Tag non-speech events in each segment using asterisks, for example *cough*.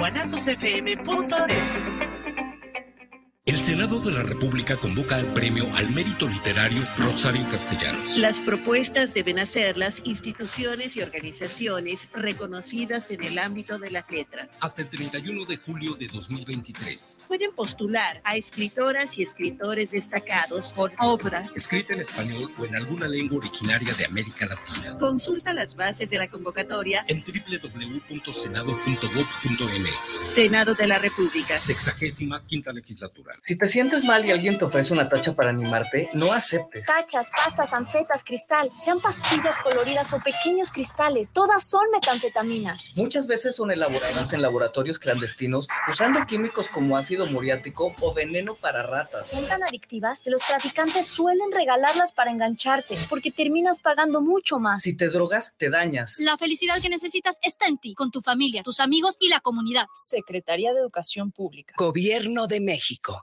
guanatosfm.net. Senado de la República convoca al premio al mérito literario Rosario Castellanos. Las propuestas deben hacer las instituciones y organizaciones reconocidas en el ámbito de las letras. Hasta el 31 de julio de 2023. Pueden postular a escritoras y escritores destacados con obra escrita en español o en alguna lengua originaria de América Latina. Consulta las bases de la convocatoria en www.senado.gov.mx. Senado de la República. Sexagésima quinta legislatura. Si te sientes mal y alguien te ofrece una tacha para animarte, no aceptes. Tachas, pastas, anfetas, cristal, sean pastillas coloridas o pequeños cristales, todas son metanfetaminas. Muchas veces son elaboradas en laboratorios clandestinos usando químicos como ácido muriático o veneno para ratas. Son tan adictivas que los traficantes suelen regalarlas para engancharte, porque terminas pagando mucho más. Si te drogas, te dañas. La felicidad que necesitas está en ti, con tu familia, tus amigos y la comunidad. Secretaría de Educación Pública. Gobierno de México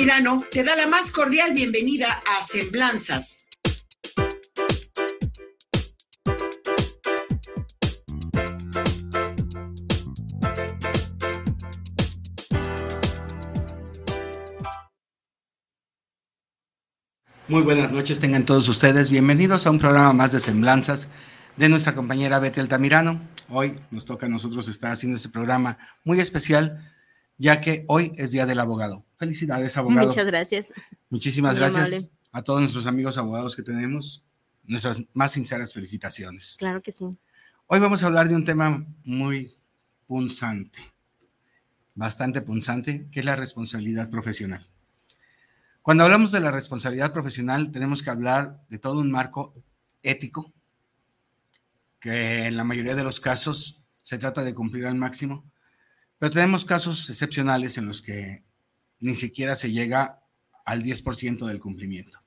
Altamirano te da la más cordial bienvenida a Semblanzas. Muy buenas noches, tengan todos ustedes bienvenidos a un programa más de Semblanzas de nuestra compañera Betty Altamirano. Hoy nos toca a nosotros estar haciendo este programa muy especial ya que hoy es Día del Abogado. Felicidades, abogado. Muchas gracias. Muchísimas gracias a todos nuestros amigos abogados que tenemos. Nuestras más sinceras felicitaciones. Claro que sí. Hoy vamos a hablar de un tema muy punzante, bastante punzante, que es la responsabilidad profesional. Cuando hablamos de la responsabilidad profesional, tenemos que hablar de todo un marco ético, que en la mayoría de los casos se trata de cumplir al máximo, pero tenemos casos excepcionales en los que ni siquiera se llega al 10% del cumplimiento.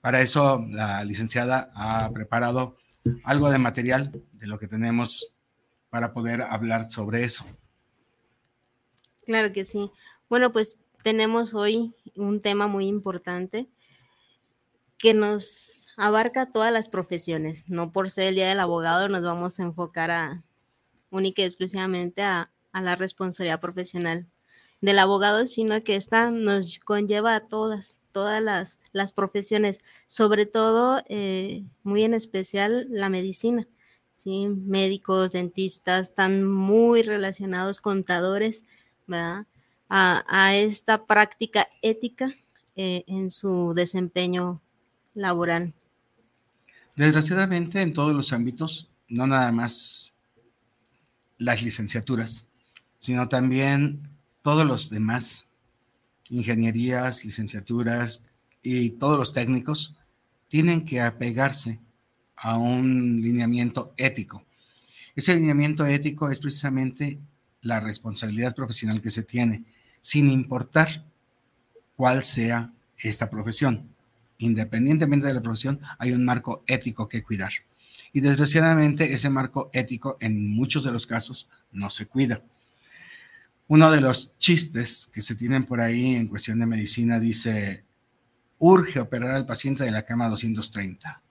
Para eso la licenciada ha preparado algo de material de lo que tenemos para poder hablar sobre eso. Claro que sí. Bueno, pues tenemos hoy un tema muy importante que nos abarca todas las profesiones. No por ser el Día del Abogado nos vamos a enfocar a única y exclusivamente a, a la responsabilidad profesional del abogado, sino que esta nos conlleva a todas, todas las, las profesiones, sobre todo, eh, muy en especial, la medicina. ¿sí? Médicos, dentistas, están muy relacionados, contadores, ¿verdad? A, esta práctica ética eh, en su desempeño laboral. Desgraciadamente, en todos los ámbitos, no nada más las licenciaturas, sino también todos los demás, ingenierías, licenciaturas y todos los técnicos, tienen que apegarse a un lineamiento ético. Ese lineamiento ético es precisamente la responsabilidad profesional que se tiene, sin importar cuál sea esta profesión. Independientemente de la profesión, hay un marco ético que cuidar. Y desgraciadamente ese marco ético en muchos de los casos no se cuida. Uno de los chistes que se tienen por ahí en cuestión de medicina dice, urge operar al paciente de la cama 230.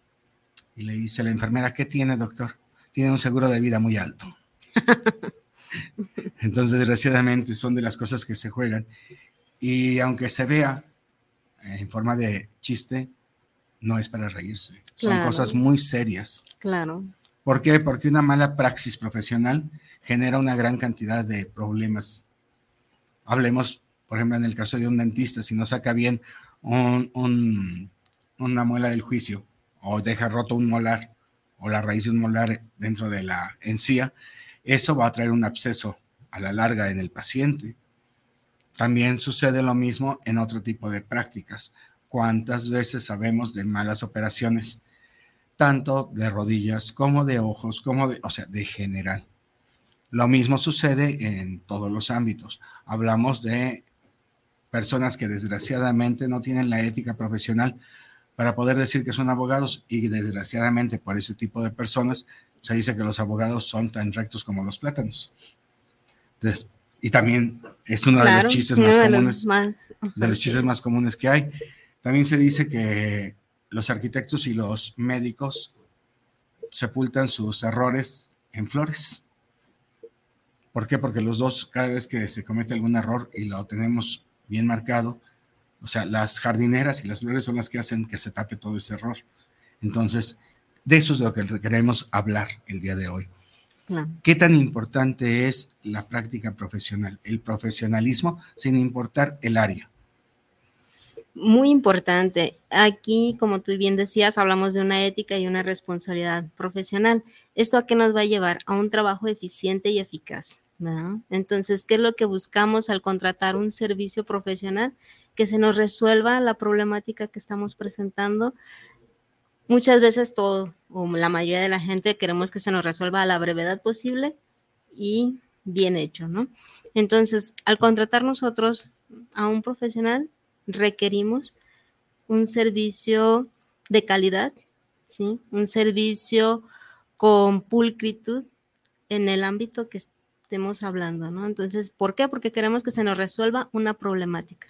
Y le dice la enfermera, ¿qué tiene, doctor? Tiene un seguro de vida muy alto. *laughs* Entonces, desgraciadamente, son de las cosas que se juegan. Y aunque se vea en forma de chiste, no es para reírse. Son cosas muy serias. Claro. ¿Por qué? Porque una mala praxis profesional genera una gran cantidad de problemas. Hablemos, por ejemplo, en el caso de un dentista, si no saca bien un, una muela del juicio o deja roto un molar o la raíz de un molar dentro de la encía, eso va a traer un absceso a la larga en el paciente. También sucede lo mismo en otro tipo de prácticas. ¿Cuántas veces sabemos de malas operaciones tanto de rodillas como de ojos, como de, o sea, de general. Lo mismo sucede en todos los ámbitos. Hablamos de personas que desgraciadamente no tienen la ética profesional para poder decir que son abogados y desgraciadamente por ese tipo de personas se dice que los abogados son tan rectos como los plátanos. y también es uno de los chistes más comunes, de los chistes más comunes que hay. También se dice que los arquitectos y los médicos sepultan sus errores en flores. ¿Por qué? Porque los dos, cada vez que se comete algún error y lo tenemos bien marcado, o sea, las jardineras y las flores son las que hacen que se tape todo ese error. Entonces, de eso es de lo que queremos hablar el día de hoy. ¿Qué tan importante es la práctica profesional? El profesionalismo sin importar el área. Muy importante. Aquí, como tú bien decías, hablamos de una ética y una responsabilidad profesional. ¿Esto a qué nos va a llevar? A un trabajo eficiente y eficaz. Entonces, ¿qué es lo que buscamos al contratar un servicio profesional? Que se nos resuelva la problemática que estamos presentando. Muchas veces todo, o la mayoría de la gente queremos que se nos resuelva a la brevedad posible y bien hecho, ¿no? Entonces, al contratar nosotros a un profesional, requerimos un servicio de calidad, ¿sí? Un servicio con pulcritud en el ámbito que estemos hablando, ¿no? Entonces, ¿por qué? Porque queremos que se nos resuelva una problemática.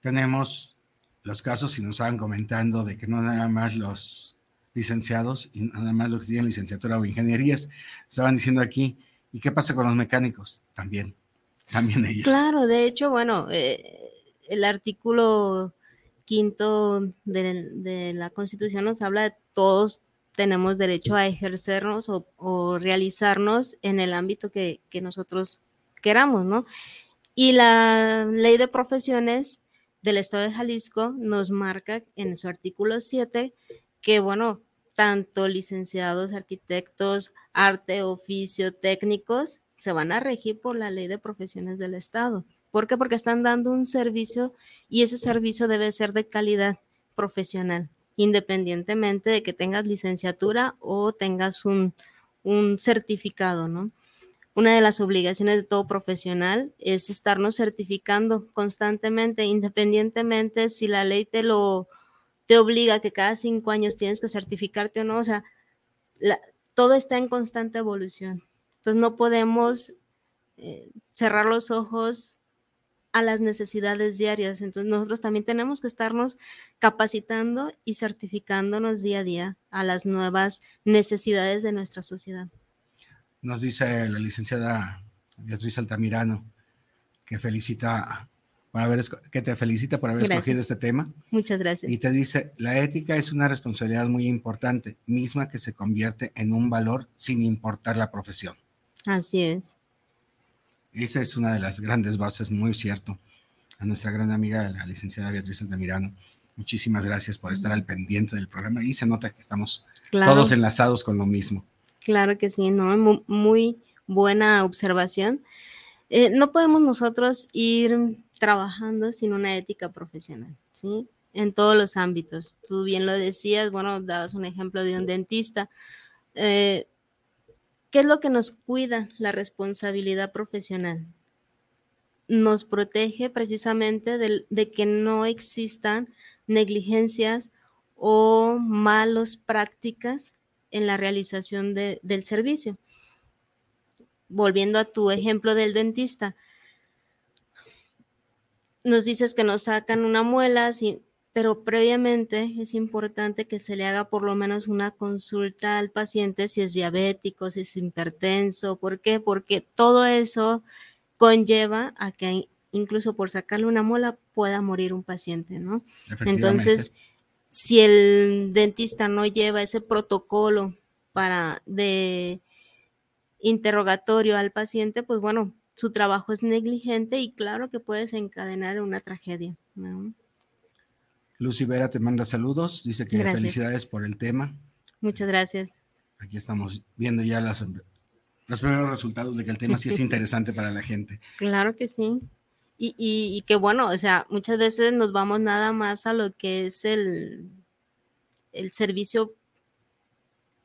Tenemos los casos, si nos estaban comentando, de que no nada más los licenciados y nada más los que tienen licenciatura o ingenierías, estaban diciendo aquí, ¿y qué pasa con los mecánicos? También, también ellos. Claro, de hecho, bueno, eh, el artículo quinto de, la Constitución nos habla de todos tenemos derecho a ejercernos o, realizarnos en el ámbito que, nosotros queramos, ¿no? Y la ley de profesiones del Estado de Jalisco nos marca en su artículo 7 que, bueno, tanto licenciados, arquitectos, arte, oficio, técnicos, se van a regir por la ley de profesiones del Estado. ¿Por qué? Porque están dando un servicio y ese servicio debe ser de calidad profesional, independientemente de que tengas licenciatura o tengas un, certificado, ¿no? Una de las obligaciones de todo profesional es estarnos certificando constantemente, independientemente si la ley te lo te obliga que cada cinco años tienes que certificarte o no, o sea, todo está en constante evolución. Entonces no podemos eh, cerrar los ojos a las necesidades diarias. Entonces nosotros también tenemos que estarnos capacitando y certificándonos día a día a las nuevas necesidades de nuestra sociedad. Nos dice la licenciada Beatriz Altamirano que felicita por haber, que te felicita por haber escogido este tema. Muchas gracias. Y te dice, la ética es una responsabilidad muy importante, misma que se convierte en un valor sin importar la profesión. Así es. Esa es una de las grandes bases, muy cierto. A nuestra gran amiga, la licenciada Beatriz Altamirano, muchísimas gracias por estar al pendiente del programa y se nota que estamos todos enlazados con lo mismo. Claro que sí, ¿no? Muy, buena observación. Eh, no podemos nosotros ir trabajando sin una ética profesional, ¿sí? En todos los ámbitos. Tú bien lo decías, bueno, dabas un ejemplo de un dentista. Eh, ¿Qué es lo que nos cuida la responsabilidad profesional? Nos protege precisamente de, que no existan negligencias o malas prácticas en la realización del servicio. Volviendo a tu ejemplo del dentista, nos dices que nos sacan una muela, sin, pero previamente es importante que se le haga por lo menos una consulta al paciente si es diabético, si es hipertenso. ¿Por qué? Porque todo eso conlleva a que incluso por sacarle una muela pueda morir un paciente, ¿no? Entonces, si el dentista no lleva ese protocolo para de interrogatorio al paciente, pues bueno, su trabajo es negligente y claro que puede desencadenar una tragedia. ¿no? Lucy Vera te manda saludos, dice que felicidades por el tema. Muchas gracias. Aquí estamos viendo ya las, los primeros resultados de que el tema sí es *laughs* interesante para la gente. Claro que sí. Y, y, que bueno, o sea, muchas veces nos vamos nada más a lo que es el, el servicio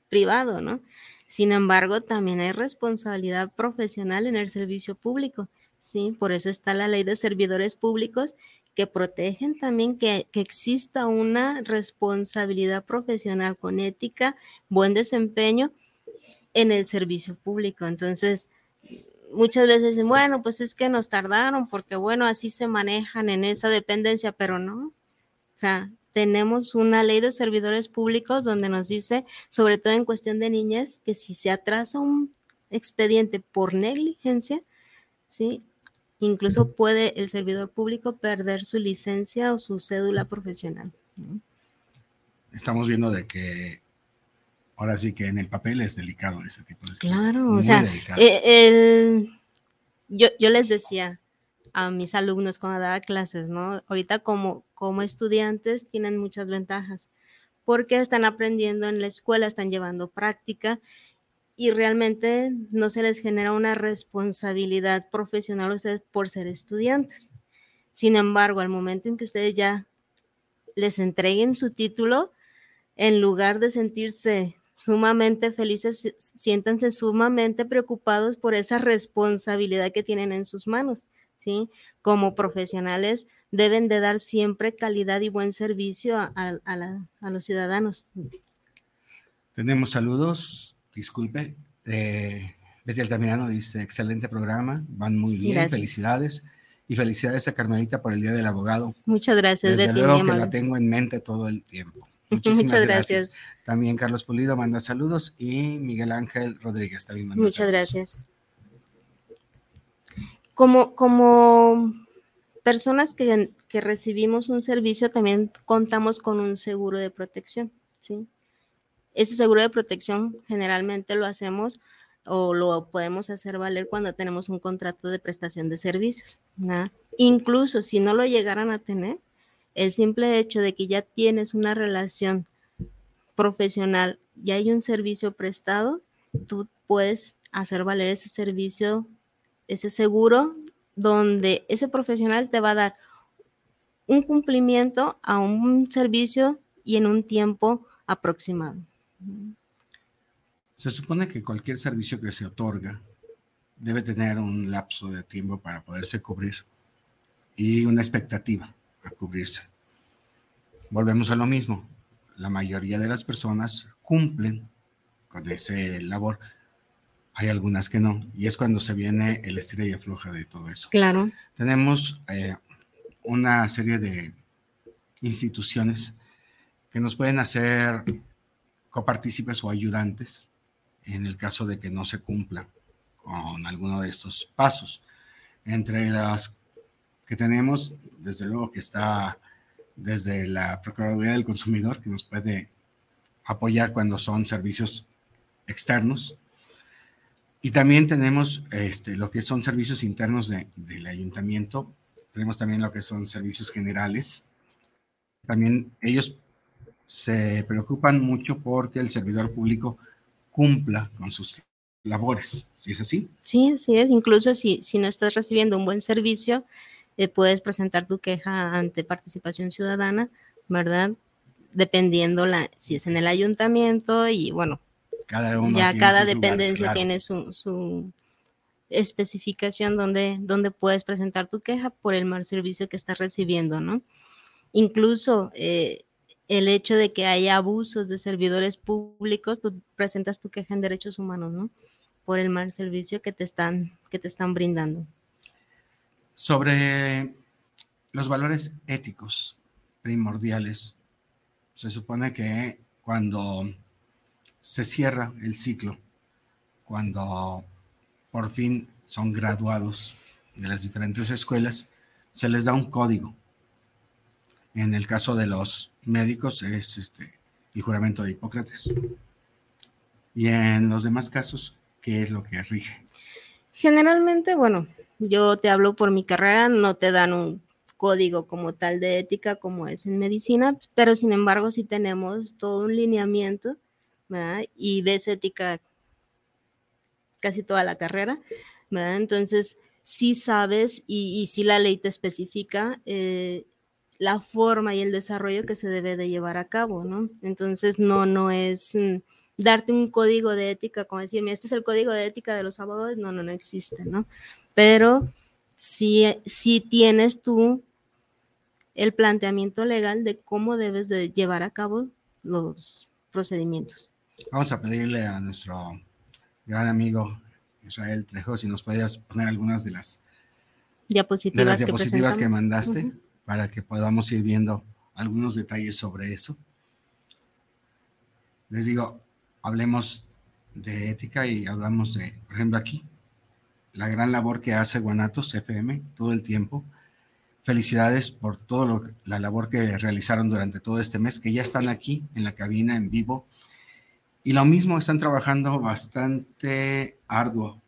privado, ¿no? Sin embargo, también hay responsabilidad profesional en el servicio público, ¿sí? Por eso está la ley de servidores públicos que protegen también que, que, exista una responsabilidad profesional con ética, buen desempeño en el servicio público. Entonces, muchas veces dicen, bueno, pues es que nos tardaron porque, bueno, así se manejan en esa dependencia, pero no. O sea, tenemos una ley de servidores públicos donde nos dice, sobre todo en cuestión de niñas, que si se atrasa un expediente por negligencia, ¿sí? Incluso puede el servidor público perder su licencia o su cédula profesional. Estamos viendo de que ahora sí que en el papel es delicado ese tipo de Claro, o sea, eh, yo, yo les decía a mis alumnos cuando daba clases, ¿no? Ahorita como, como estudiantes tienen muchas ventajas porque están aprendiendo en la escuela, están llevando práctica y realmente no se les genera una responsabilidad profesional a ustedes por ser estudiantes. Sin embargo, al momento en que ustedes ya les entreguen su título, en lugar de sentirse sumamente felices, siéntanse sumamente preocupados por esa responsabilidad que tienen en sus manos, ¿sí? Como profesionales deben de dar siempre calidad y buen servicio a, a los ciudadanos. Tenemos saludos, disculpe. Eh, Betty Altamirano dice, excelente programa, van muy bien, felicidades. Y felicidades a Carmelita por el Día del Abogado. Muchas gracias, Desde Betty. Luego que la tengo en mente todo el tiempo. *laughs* Muchísimas Muchas gracias. También Carlos Pulido manda saludos y Miguel Ángel Rodríguez también manda Muchas saludos. gracias. Como, como personas que, que, recibimos un servicio, también contamos con un seguro de protección, ¿sí? Ese seguro de protección generalmente lo hacemos o lo podemos hacer valer cuando tenemos un contrato de prestación de servicios. Incluso si no lo llegaran a tener, el simple hecho de que ya tienes una relación profesional y hay un servicio prestado, tú puedes hacer valer ese servicio, ese seguro, donde ese profesional te va a dar un cumplimiento a un servicio y en un tiempo aproximado. Se supone que cualquier servicio que se otorga debe tener un lapso de tiempo para poderse cubrir y una expectativa a cubrirse. Volvemos a lo mismo. La mayoría de las personas cumplen con ese labor. Hay algunas que no. Y es cuando se viene el estira y afloja de todo eso. Claro. Tenemos eh, una serie de instituciones que nos pueden hacer copartícipes o ayudantes en el caso de que no se cumpla con alguno de estos pasos. Entre las que tenemos, desde luego que está desde la Procuraduría del Consumidor, que nos puede apoyar cuando son servicios externos. Y también tenemos este, lo que son servicios internos de, del ayuntamiento. Tenemos también lo que son servicios generales. También ellos se preocupan mucho porque el servidor público cumpla con sus labores. ¿Sí es así? Sí, así es. Incluso si, si no estás recibiendo un buen servicio, eh, puedes presentar tu queja ante participación ciudadana, ¿verdad? Dependiendo la, si es en el ayuntamiento y bueno, cada ya cada dependencia lugares, claro. tiene su, su especificación donde, donde puedes presentar tu queja por el mal servicio que estás recibiendo, ¿no? Incluso eh, el hecho de que haya abusos de servidores públicos, pues presentas tu queja en derechos humanos, ¿no? Por el mal servicio que te están, que te están brindando. Sobre los valores éticos primordiales, se supone que cuando se cierra el ciclo, cuando por fin son graduados de las diferentes escuelas, se les da un código. En el caso de los médicos es este, el juramento de Hipócrates. Y en los demás casos, ¿qué es lo que rige? Generalmente, bueno, yo te hablo por mi carrera, no te dan un código como tal de ética como es en medicina, pero sin embargo sí tenemos todo un lineamiento y ves ética casi toda la carrera, entonces sí sabes y, y sí la ley te especifica eh, la forma y el desarrollo que se debe de llevar a cabo, ¿no? Entonces no, no es darte un código de ética, como decirme, este es el código de ética de los abogados, no, no, no existe, ¿no? Pero si, si tienes tú el planteamiento legal de cómo debes de llevar a cabo los procedimientos. Vamos a pedirle a nuestro gran amigo Israel Trejo si nos podías poner algunas de las diapositivas, de las diapositivas que, mandaste para que podamos ir viendo algunos detalles sobre eso. Les digo, hablemos de ética y hablamos de, por ejemplo, aquí, la gran labor que hace Guanatos FM todo el tiempo. Felicidades por toda la labor que realizaron durante todo este mes, que ya están aquí en la cabina en vivo. Y lo mismo, están trabajando bastante arduo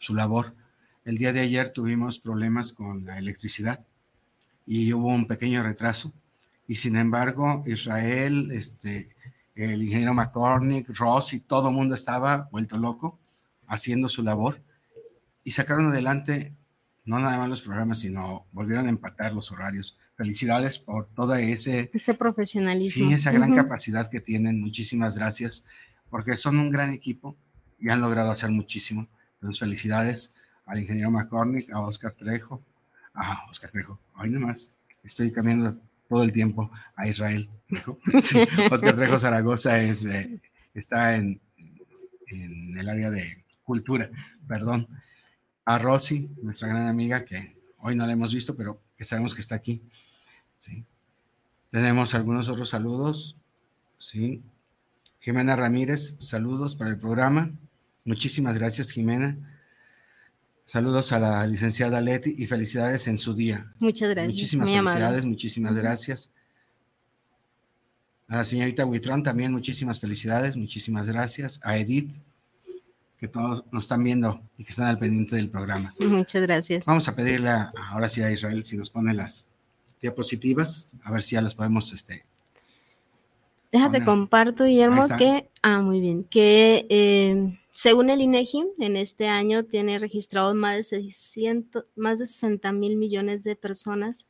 su labor. El día de ayer tuvimos problemas con la electricidad y hubo un pequeño retraso. Y sin embargo, Israel, este, el ingeniero McCormick, Ross y todo el mundo estaba vuelto loco haciendo su labor y sacaron adelante no nada más los programas, sino volvieron a empatar los horarios. Felicidades por toda ese, ese profesionalismo. Sí, esa gran capacidad que tienen. Muchísimas gracias, porque son un gran equipo y han logrado hacer muchísimo. Entonces, felicidades al ingeniero McCormick, a Oscar Trejo, a Oscar Trejo, hoy nomás, estoy cambiando todo el tiempo a Israel. *laughs* *laughs* Oscar Trejo Zaragoza es, eh, está en, en el área de cultura, perdón a Rosy, nuestra gran amiga, que hoy no la hemos visto, pero que sabemos que está aquí. ¿sí? Tenemos algunos otros saludos. ¿sí? Jimena Ramírez, saludos para el programa. Muchísimas gracias, Jimena. Saludos a la licenciada Leti y felicidades en su día. Muchas gracias. Muchísimas felicidades, muchísimas gracias. A la señorita Huitrón también muchísimas felicidades, muchísimas gracias. A Edith, que todos nos están viendo y que están al pendiente del programa. *laughs* Muchas gracias. Vamos a pedirle ahora sí a Israel si nos pone las diapositivas, a ver si ya las podemos, este... Déjate comparto, Guillermo, que, ah, muy bien, que eh, según el INEGI, en este año tiene registrado más de 600, más de 60 mil millones de personas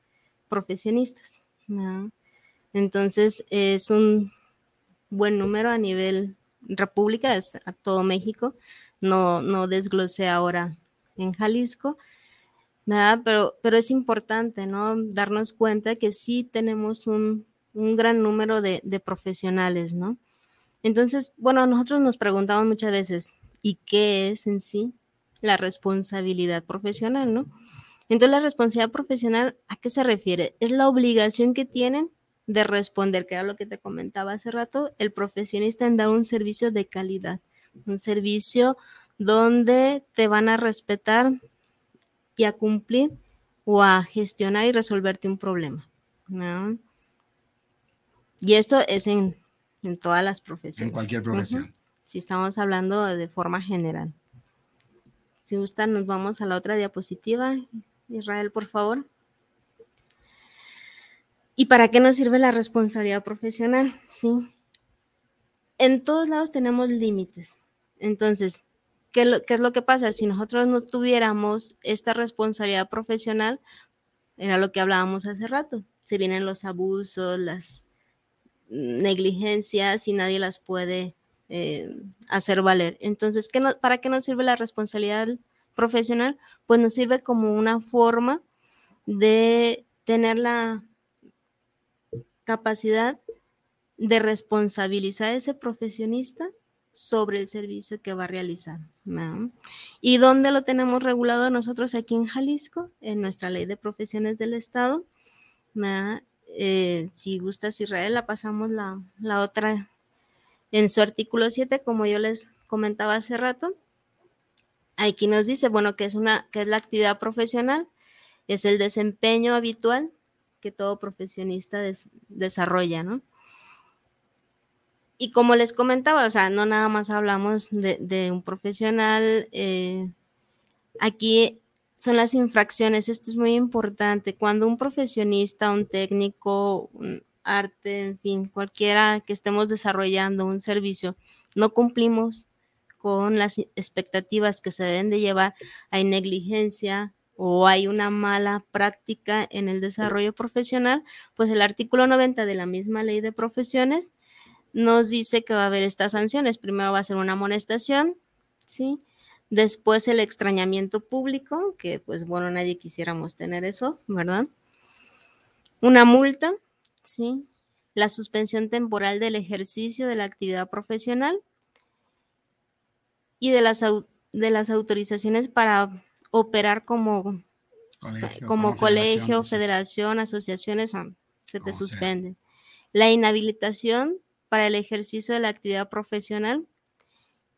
profesionistas. Entonces, es un buen número a nivel República, es a todo México, no, no desglosé ahora en Jalisco, nada Pero, pero es importante, ¿no? Darnos cuenta que sí tenemos un, gran número de, de, profesionales, ¿no? Entonces, bueno, nosotros nos preguntamos muchas veces, ¿y qué es en sí la responsabilidad profesional, ¿no? Entonces, la responsabilidad profesional, ¿a qué se refiere? Es la obligación que tienen de responder, que era lo que te comentaba hace rato, el profesionista en dar un servicio de calidad, un servicio donde te van a respetar y a cumplir o a gestionar y resolverte un problema. Y esto es en, todas las profesiones. En cualquier profesión. Si estamos hablando de forma general. Si gustan, nos vamos a la otra diapositiva. Israel, por favor. ¿Y para qué nos sirve la responsabilidad profesional? Sí. En todos lados tenemos límites. Entonces, ¿qué, es lo que pasa? Si nosotros no tuviéramos esta responsabilidad profesional, era lo que hablábamos hace rato. Se vienen los abusos, las negligencias y nadie las puede eh, hacer valer. Entonces, ¿qué ¿para qué nos sirve la responsabilidad profesional? Pues nos sirve como una forma de tener la capacidad de responsabilizar a ese profesionista sobre el servicio que va a realizar. ¿Y dónde lo tenemos regulado nosotros aquí en Jalisco? En nuestra ley de profesiones del Estado. Eh, si gustas Israel, la pasamos la, la, otra en su artículo 7, como yo les comentaba hace rato. Aquí nos dice, bueno, que es, una, que es la actividad profesional, es el desempeño habitual que todo profesionista desarrolla, ¿no? Y como les comentaba, o sea, no nada más hablamos de, un profesional, eh, aquí son las infracciones, esto es muy importante, cuando un profesionista, un técnico, un arte, en fin, cualquiera que estemos desarrollando un servicio, no cumplimos con las expectativas que se deben de llevar, hay negligencia, o hay una mala práctica en el desarrollo profesional, pues el artículo 90 de la misma ley de profesiones nos dice que va a haber estas sanciones. Primero va a ser una amonestación, ¿sí? Después el extrañamiento público, que pues bueno, nadie quisiéramos tener eso, ¿verdad? Una multa, ¿sí? La suspensión temporal del ejercicio de la actividad profesional y de las, de las autorizaciones para operar como colegio, como, colegio, federación, asociaciones, se te suspende. La inhabilitación para el ejercicio de la actividad profesional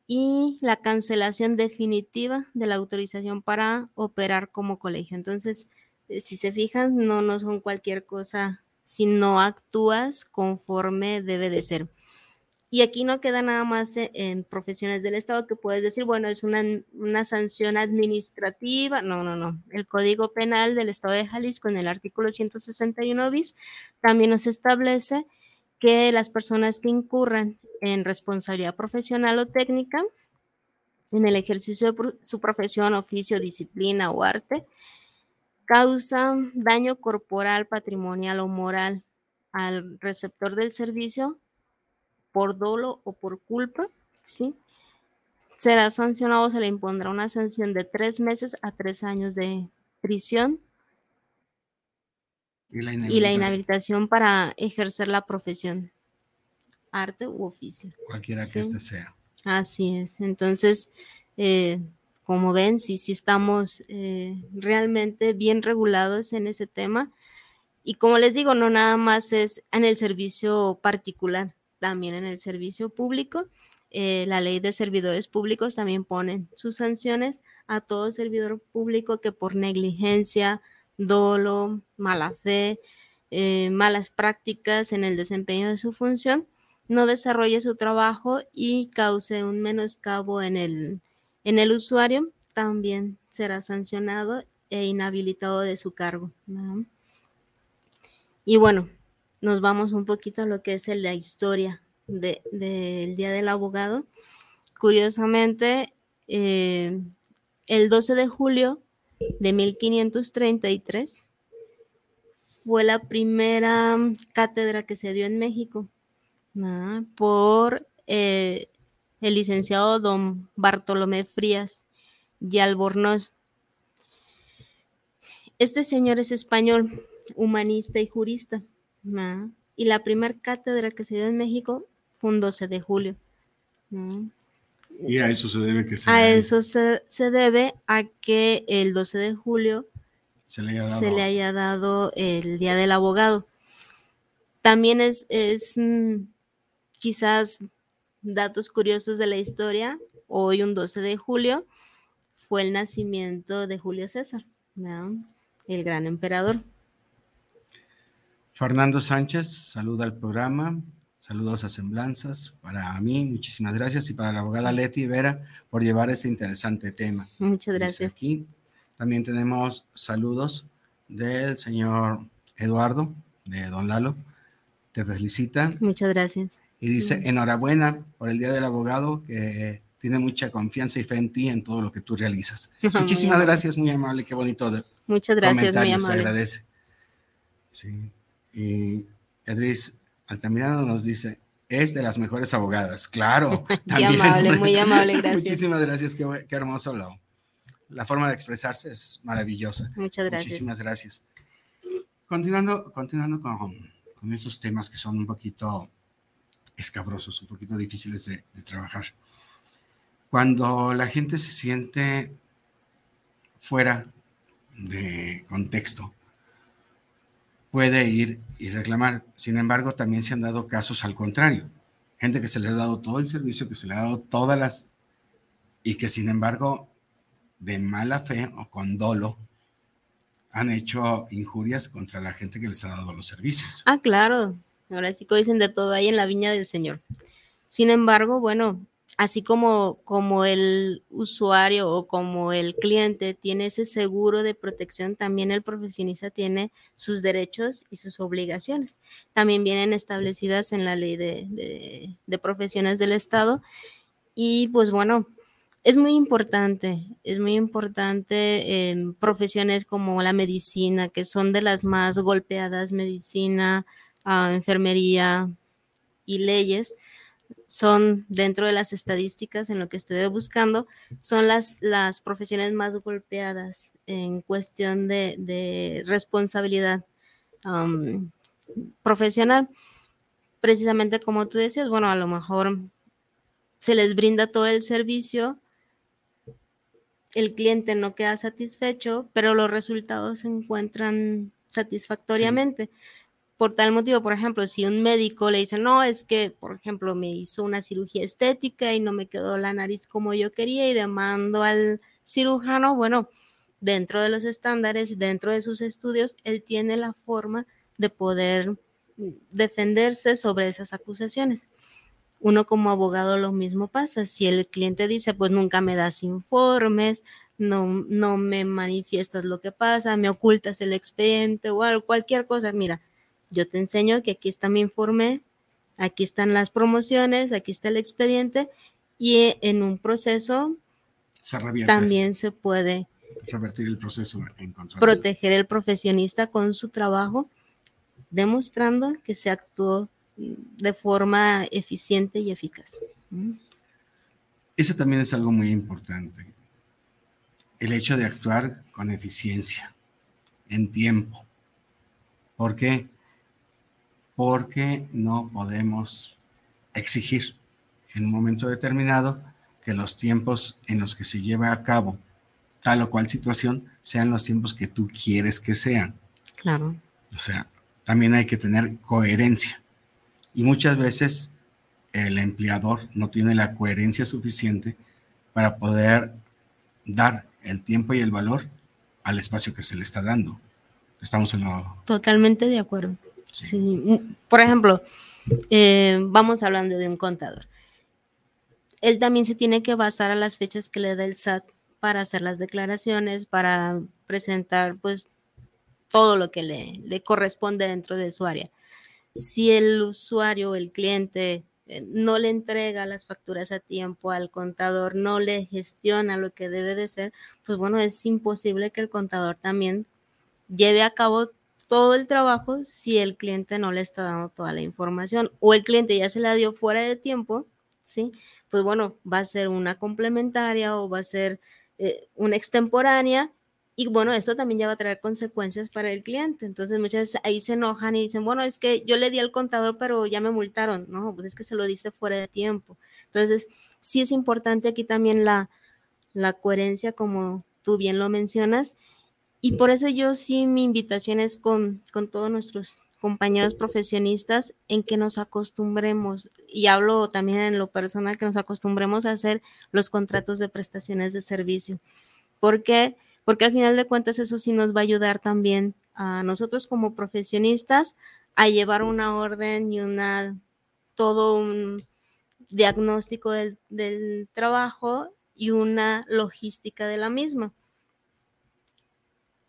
y la cancelación definitiva de la autorización para operar como colegio. Entonces, eh, si se fijan, no, no son cualquier cosa si no actúas conforme debe de ser. Y aquí no queda nada más e, en, profesiones del Estado que puedes decir, bueno, es una, una, sanción administrativa. No, no, no. El Código Penal del Estado de Jalisco, en el artículo 161 bis, también nos establece que las personas que incurran en responsabilidad profesional o técnica en el ejercicio de su profesión, oficio, disciplina o arte, causan daño corporal, patrimonial o moral al receptor del servicio por dolo o por culpa, ¿sí? Será sancionado, se le impondrá una sanción de tres meses a tres años de prisión y la inhabilitación, para ejercer la profesión, arte u oficio. Cualquiera que éste sea. Así es. Entonces, eh, como ven, sí, sí estamos eh, realmente bien regulados en ese tema. Y como les digo, no nada más es en el servicio particular, también en el servicio público. Eh, la ley de servidores públicos también pone sus sanciones a todo servidor público que por negligencia, dolo, mala fe, eh, malas prácticas en el desempeño de su función, no desarrolle su trabajo y cause un menoscabo en el, en el usuario, también será sancionado e inhabilitado de su cargo. Y bueno, nos vamos un poquito a lo que es la historia del Día del Abogado. Curiosamente, eh, el 12 de julio de 1533 fue la primera cátedra que se dio en México por eh, el licenciado don Bartolomé Frías y Albornoz. Este señor es español, humanista y jurista. Y la primera cátedra que se dio en México fue un 12 de julio. Y a eso se debe que se A eso se, debe a que el 12 de julio se le, haya dado, el Día del Abogado. También es, es mm, quizás datos curiosos de la historia. Hoy, un 12 de julio, fue el nacimiento de Julio César, el gran emperador. Fernando Sánchez, saluda al programa. Saludos a Semblanzas para mí, muchísimas gracias, y para la abogada Leti Vera por llevar este interesante tema. Muchas gracias. aquí también tenemos saludos del señor Eduardo, de Don Lalo. Te felicita. Muchas gracias. Y dice, enhorabuena por el Día del Abogado, que tiene mucha confianza y fe en ti en todo lo que tú realizas. *laughs* Muchísimas gracias, muy amable, qué bonito. De Muchas gracias, muy amable. Se agradece. Sí. Y Edris Altamirano nos dice, es de las mejores abogadas, claro. *laughs* muy amable, muy *laughs* amable, gracias. Muchísimas gracias, qué, hermoso lo. La forma de expresarse es maravillosa. Muchas gracias. Muchísimas gracias. Continuando, continuando con, con estos temas que son un poquito escabrosos, un poquito difíciles de, de trabajar. Cuando la gente se siente fuera de contexto, puede ir y reclamar. Sin embargo, también se han dado casos al contrario. Gente que se le ha dado todo el servicio, que se le ha dado todas las... y que sin embargo, de mala fe o con dolo, han hecho injurias contra la gente que les ha dado los servicios. Ah, claro. Ahora sí que dicen de todo ahí en la viña del Señor. Sin embargo, bueno, así como, como el usuario o como el cliente tiene ese seguro de protección, también el profesionista tiene sus derechos y sus obligaciones. También vienen establecidas en la ley de, profesiones del Estado. Y pues bueno, es muy importante, es muy importante en profesiones como la medicina, que son de las más golpeadas, medicina, ah, enfermería y leyes son dentro de las estadísticas en lo que estoy buscando, son las, las profesiones más golpeadas en cuestión de, de responsabilidad um, profesional. Precisamente como tú decías, bueno, a lo mejor se les brinda todo el servicio, el cliente no queda satisfecho, pero los resultados se encuentran satisfactoriamente. Por tal motivo, por ejemplo, si un médico le dice, no, es que, por ejemplo, me hizo una cirugía estética y no me quedó la nariz como yo quería y demando al cirujano, bueno, dentro de los estándares, dentro de sus estudios, él tiene la forma de poder defenderse sobre esas acusaciones. Uno como abogado lo mismo pasa. Si el cliente dice, pues nunca me das informes, no, no me manifiestas lo que pasa, me ocultas el expediente o cualquier cosa, mira, yo te enseño que aquí está mi informe, aquí están las promociones, aquí está el expediente y en un proceso también se puede revertir el proceso en proteger el profesionista con su trabajo, demostrando que se actuó de forma eficiente y eficaz. Eso también es algo muy importante. El hecho de actuar con eficiencia, en tiempo. ¿Por qué? Porque no podemos exigir en un momento determinado que los tiempos en los que se lleva a cabo tal o cual situación sean los tiempos que tú quieres que sean. Claro. O sea, también hay que tener coherencia. Y muchas veces el empleador no tiene la coherencia suficiente para poder dar el tiempo y el valor al espacio que se le está dando. Estamos en lo... Totalmente de acuerdo. Sí. Por ejemplo, eh, vamos hablando de un contador. Él también se tiene que basar a las fechas que le da el SAT para hacer las declaraciones, para presentar pues todo lo que le, le corresponde dentro de su área si el usuario, el cliente, eh, no le entrega las facturas a tiempo al contador, no le gestiona lo que debe de ser, pues bueno, es imposible que el contador también lleve a cabo todo el trabajo si el cliente no le está dando toda la información o el cliente ya se la dio fuera de tiempo, ¿sí? Pues bueno, va a ser una complementaria o va a ser eh, una extemporánea y bueno, esto también ya va a traer consecuencias para el cliente. Entonces muchas veces ahí se enojan y dicen, bueno, es que yo le di al contador, pero ya me multaron. No, pues es que se lo dice fuera de tiempo. Entonces, sí es importante aquí también la, la coherencia, como tú bien lo mencionas. Y por eso yo sí, mi invitación es con, con todos nuestros compañeros profesionistas en que nos acostumbremos, y hablo también en lo personal, que nos acostumbremos a hacer los contratos de prestaciones de servicio. Porque porque al final de cuentas eso sí nos va a ayudar también a nosotros como profesionistas a llevar una orden y una todo un diagnóstico del, del trabajo y una logística de la misma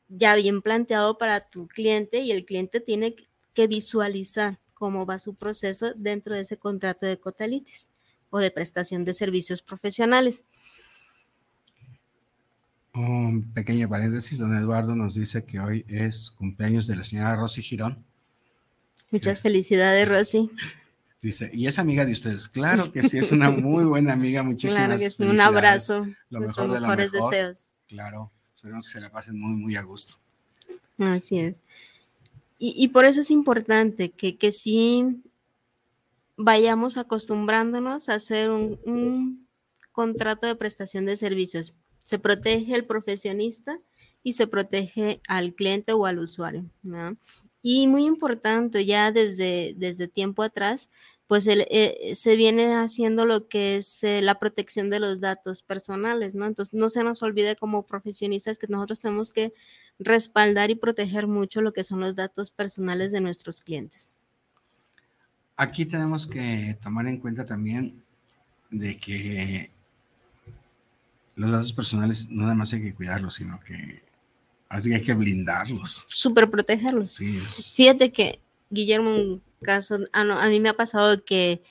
ya bien planteado para tu cliente y el cliente tiene que visualizar cómo va su proceso dentro de ese contrato de cotalitis o de prestación de servicios profesionales. Un pequeño paréntesis, don Eduardo nos dice que hoy es cumpleaños de la señora Rosy Girón. Muchas felicidades, Rosy. Dice, y es amiga de ustedes. Claro que sí, es *laughs* una muy buena amiga. Muchísimas claro que sí, un abrazo. Lo mejor de mejores deseos. Claro, esperemos que se la pasen muy, muy a gusto. Así es. Y, y por eso es importante que, que sí vayamos acostumbrándonos a hacer un, un contrato de prestación de servicios se protege al profesionista y se protege al cliente o al usuario. Y muy importante, ya desde, desde tiempo atrás, pues eh, se viene haciendo lo que es eh, la protección de los datos personales, ¿no? Entonces, no se nos olvide como profesionistas que nosotros tenemos que respaldar y proteger mucho lo que son los datos personales de nuestros clientes. Aquí tenemos que tomar en cuenta también de que los datos personales no nada más hay que cuidarlos, sino que así que hay que blindarlos. Súper protegerlos. Sí, Fíjate que, Guillermo, caso, ah, a mí me ha pasado que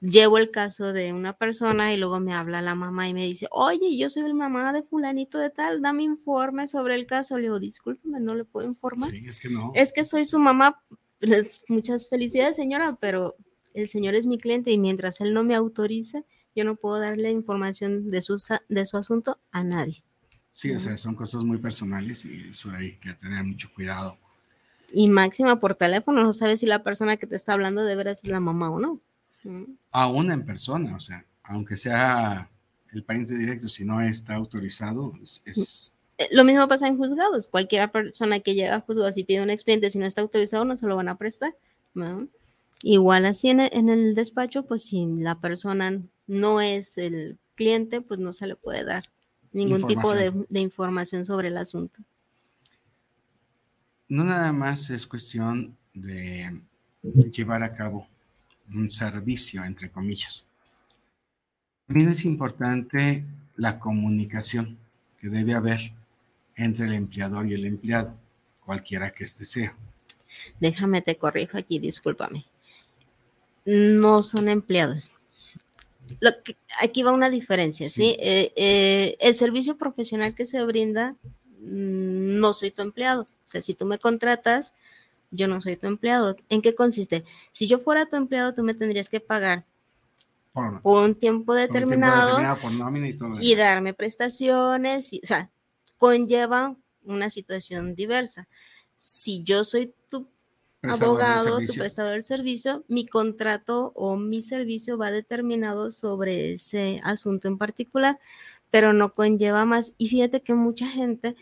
llevo el caso de una persona y luego me habla la mamá y me dice, oye, yo soy el mamá de fulanito de tal, dame informe sobre el caso. Le digo, discúlpeme, no le puedo informar. Sí, es que no. Es que soy su mamá. Muchas felicidades, señora, pero el señor es mi cliente y mientras él no me autorice, yo no puedo darle información de su, de su asunto a nadie. Sí, o sea, son cosas muy personales y eso hay que tener mucho cuidado. Y máxima por teléfono, no sabes si la persona que te está hablando de veras es la mamá o no. Aún en persona, o sea, aunque sea el pariente directo, si no está autorizado, es... Eh, lo mismo pasa en juzgados. Cualquier persona que llega a juzgados y pide un expediente, si no está autorizado, no se lo van a prestar. Igual así en el, en el despacho, pues si la persona no es el cliente, pues no se le puede dar ningún tipo de, información sobre el asunto. No nada más es cuestión de llevar a cabo un servicio, entre comillas. También es importante la comunicación que debe haber entre el empleador y el empleado, cualquiera que éste sea. Déjame te corrijo aquí, discúlpame. No son empleados, aquí va una diferencia, ¿sí? Eh, eh, el servicio profesional que se brinda, mm, no soy tu empleado. O sea, si tú me contratas, yo no soy tu empleado. ¿En qué consiste? Si yo fuera tu empleado, tú me tendrías que pagar por, un tiempo determinado, y, darme prestaciones, y, o sea, conlleva una situación diversa. Si yo soy tu abogado, tu prestador del servicio, mi contrato o mi servicio va determinado sobre ese asunto en particular, pero no conlleva más. Y fíjate que mucha gente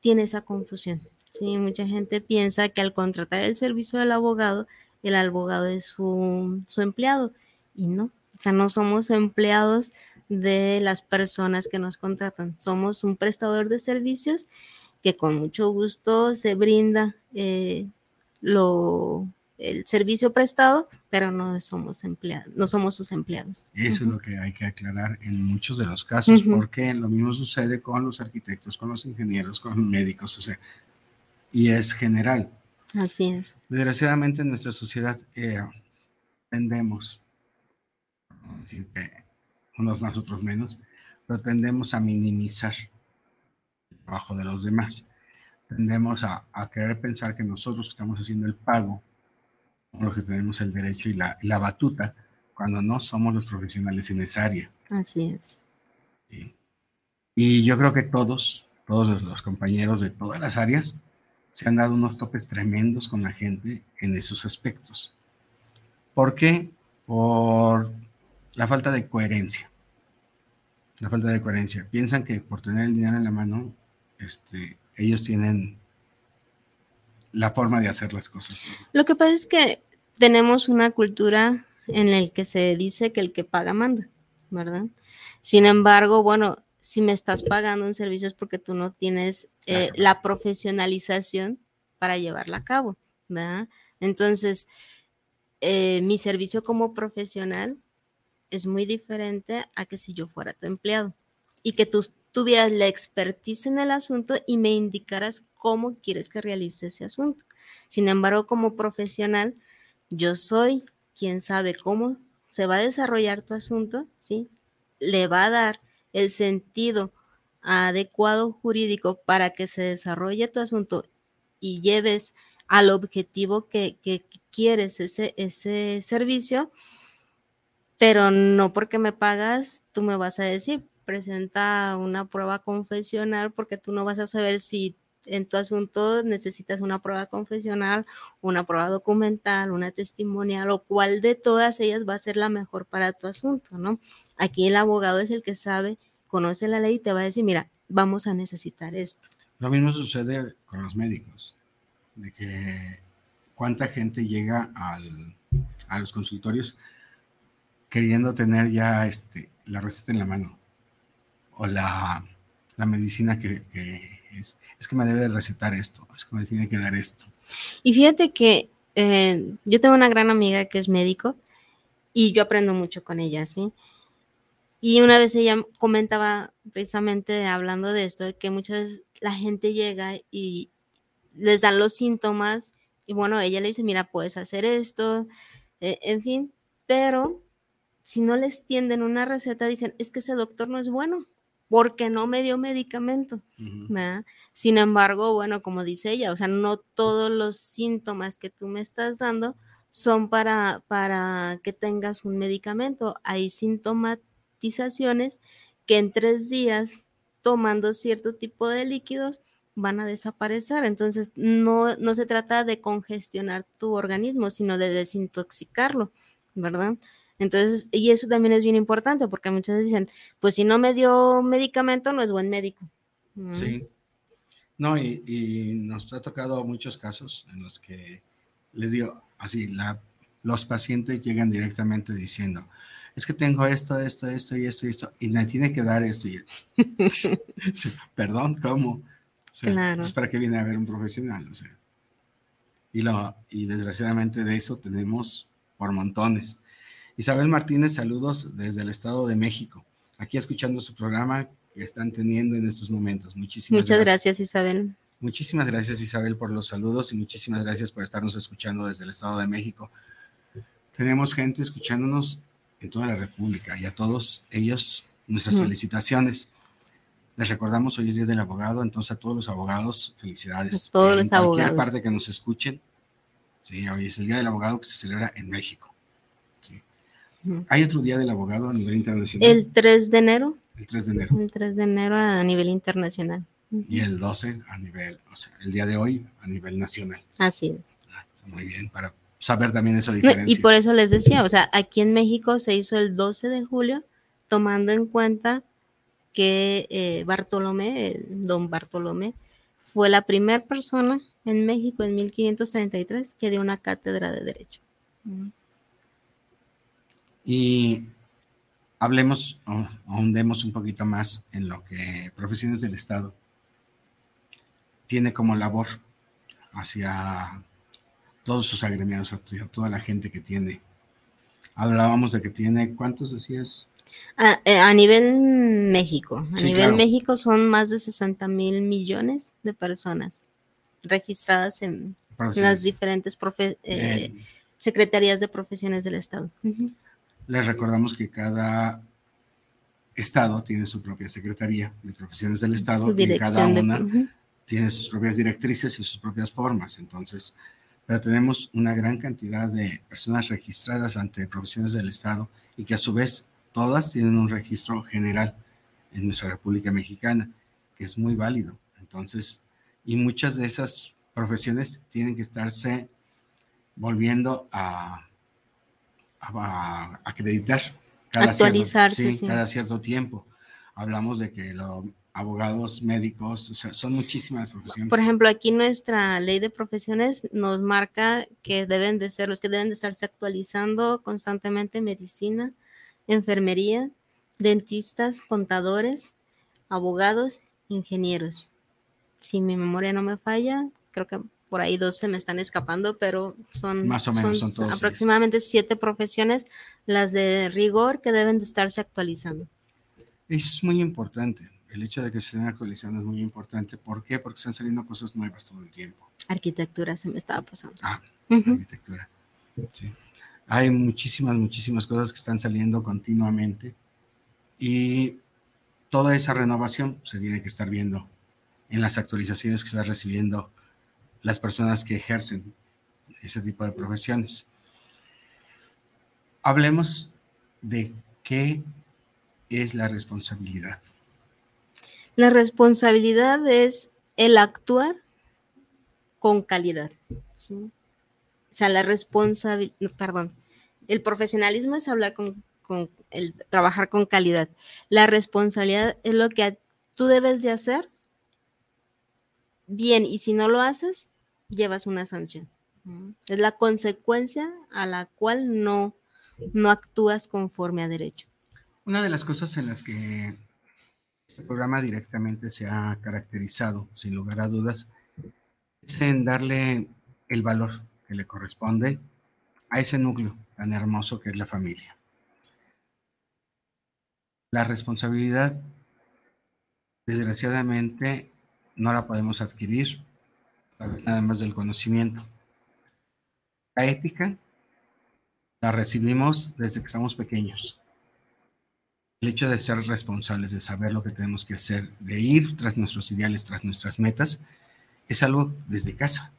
tiene esa confusión. Sí, mucha gente piensa que al contratar el servicio del abogado, el abogado es su, su empleado. Y no, o sea, no somos empleados de las personas que nos contratan. Somos un prestador de servicios que con mucho gusto se brinda eh, lo, el servicio prestado, pero no somos empleados, no somos sus empleados. Eso es lo que hay que aclarar en muchos de los casos, porque lo mismo sucede con los arquitectos, con los ingenieros, con los médicos, o sea, y es general. Así es. Desgraciadamente en nuestra sociedad eh, tendemos, unos más, otros menos, pero tendemos a minimizar el trabajo de los demás tendemos a, querer pensar que nosotros estamos haciendo el pago, los que tenemos el derecho y la, la, batuta, cuando no somos los profesionales en esa área. Así es. Y yo creo que todos, todos los compañeros de todas las áreas, se han dado unos topes tremendos con la gente en esos aspectos. ¿Por qué? Por la falta de coherencia. La falta de coherencia. Piensan que por tener el dinero en la mano, este, ellos tienen la forma de hacer las cosas. Lo que pasa es que tenemos una cultura en la que se dice que el que paga manda, ¿verdad? Sin embargo, bueno, si me estás pagando un servicio es porque tú no tienes eh, la profesionalización para llevarla a cabo, ¿verdad? Entonces, eh, mi servicio como profesional es muy diferente a que si yo fuera tu empleado y que tú tuvieras la expertise en el asunto y me indicaras cómo quieres que realice ese asunto. Sin embargo, como profesional, yo soy quien sabe cómo se va a desarrollar tu asunto, ¿sí? Le va a dar el sentido adecuado jurídico para que se desarrolle tu asunto y lleves al objetivo que, que quieres ese, ese servicio, pero no porque me pagas, tú me vas a decir, presenta una prueba confesional porque tú no vas a saber si en tu asunto necesitas una prueba confesional, una prueba documental, una testimonial o cuál de todas ellas va a ser la mejor para tu asunto, ¿no? Aquí el abogado es el que sabe, conoce la ley y te va a decir, mira, vamos a necesitar esto. Lo mismo sucede con los médicos, de que cuánta gente llega al, a los consultorios queriendo tener ya este, la receta en la mano o la, medicina que, es, es que me debe de recetar esto, es que me tiene que dar esto. Y fíjate que eh, yo tengo una gran amiga que es médico y yo aprendo mucho con ella, ¿sí? Y una vez ella comentaba precisamente hablando de esto, de que muchas veces la gente llega y les dan los síntomas y bueno, ella le dice, mira, puedes hacer esto, eh, en fin, pero si no les tienden una receta, dicen, es que ese doctor no es bueno porque no me dio medicamento. Sin embargo, bueno, como dice ella, o sea, no todos los síntomas que tú me estás dando son para, para que tengas un medicamento. Hay que en tres días, tomando cierto tipo de líquidos, van a desaparecer. Entonces, no, no se trata de congestionar tu organismo, sino de desintoxicarlo, ¿verdad? Entonces, y eso también es bien importante porque muchas veces dicen, pues si no me dio medicamento, no es buen médico. Sí. No, y, nos ha tocado muchos casos en los que les digo, así, los pacientes llegan directamente diciendo, es que tengo esto, esto, esto y esto y esto, y me tiene que dar esto y *laughs* Perdón, ¿cómo? claro. Es para que viene a ver un profesional, o sea. Y, lo, y desgraciadamente de eso tenemos por montones. Isabel Martínez, saludos desde el Estado de México, aquí escuchando su programa que están teniendo en estos momentos. Muchísimas Muchas gracias, Isabel. Muchísimas gracias, Isabel, por los saludos y muchísimas gracias por estarnos escuchando desde el Estado de México. Tenemos gente escuchándonos en toda la República y a todos ellos nuestras felicitaciones. Les recordamos hoy es Día del Abogado, entonces a todos los abogados, felicidades. A todos en los cualquier parte que nos escuchen. Sí, hoy es el Día del Abogado que se celebra en México. ¿Hay otro Día del Abogado a nivel internacional? El 3 de enero. El 3 de enero. El 3 de enero a nivel internacional. Y el 12 a nivel, o sea, el día de hoy a nivel nacional. Así es. Ah, muy bien, para saber también esa diferencia. y por eso les decía, o sea, aquí en México se hizo el 12 de julio, tomando en cuenta que eh, Bartolomé, don Bartolomé, fue la primera persona en México en 1533 que dio una cátedra de derecho. Y hablemos, o ahondemos un poquito más en lo que profesiones del Estado tiene como labor hacia todos sus agremiados, hacia toda la gente que tiene. Hablábamos de que tiene, ¿cuántos decías? A, eh, nivel México, a nivel México son más de 60 mil millones de personas registradas en, las diferentes eh, secretarías de profesiones del Estado. Les recordamos que cada estado tiene su propia secretaría de profesiones del Estado y cada una tiene sus propias directrices y sus propias formas. Entonces, pero tenemos una gran cantidad de personas registradas ante profesiones del Estado y que a su vez todas tienen un registro general en nuestra República Mexicana, que es muy válido. Entonces, y muchas de esas profesiones tienen que estarse volviendo a, a, acreditar cada Actualizarse, cierto, cada cierto tiempo. Hablamos de que los abogados, médicos, o sea, son muchísimas profesiones. Por ejemplo, aquí nuestra ley de profesiones nos marca que deben de ser los que deben de estarse actualizando constantemente medicina, enfermería, dentistas, contadores, abogados, ingenieros. Si mi memoria no me falla, creo que por ahí dos se me están escapando, pero son, Más o menos, son, aproximadamente siete profesiones las de rigor que deben de estarse actualizando. Eso es muy importante. El hecho de que se estén actualizando es muy importante. ¿Por qué? Porque están saliendo cosas nuevas todo el tiempo. Arquitectura se me estaba pasando. Ah, arquitectura. Sí hay muchísimas, muchísimas cosas que están saliendo continuamente y toda esa renovación se tiene que estar viendo en las actualizaciones que están recibiendo las personas que ejercen ese tipo de profesiones. Hablemos de qué es la responsabilidad. La responsabilidad es el actuar con calidad. O sea, la responsabilidad, perdón, el profesionalismo es hablar con, el trabajar con calidad. La responsabilidad es lo que tú debes de hacer bien y si no lo haces, llevas una sanción. Es la consecuencia a la cual no, no actúas conforme a derecho. Una de las cosas en las que este programa directamente se ha caracterizado, sin lugar a dudas, es en darle el valor que le corresponde a ese núcleo tan hermoso que es la familia. La responsabilidad, desgraciadamente, no la podemos adquirir nada más del conocimiento. La ética la recibimos desde que estamos pequeños. El hecho de ser responsables, de saber lo que tenemos que hacer, de ir tras nuestros ideales, tras nuestras metas, es algo desde casa.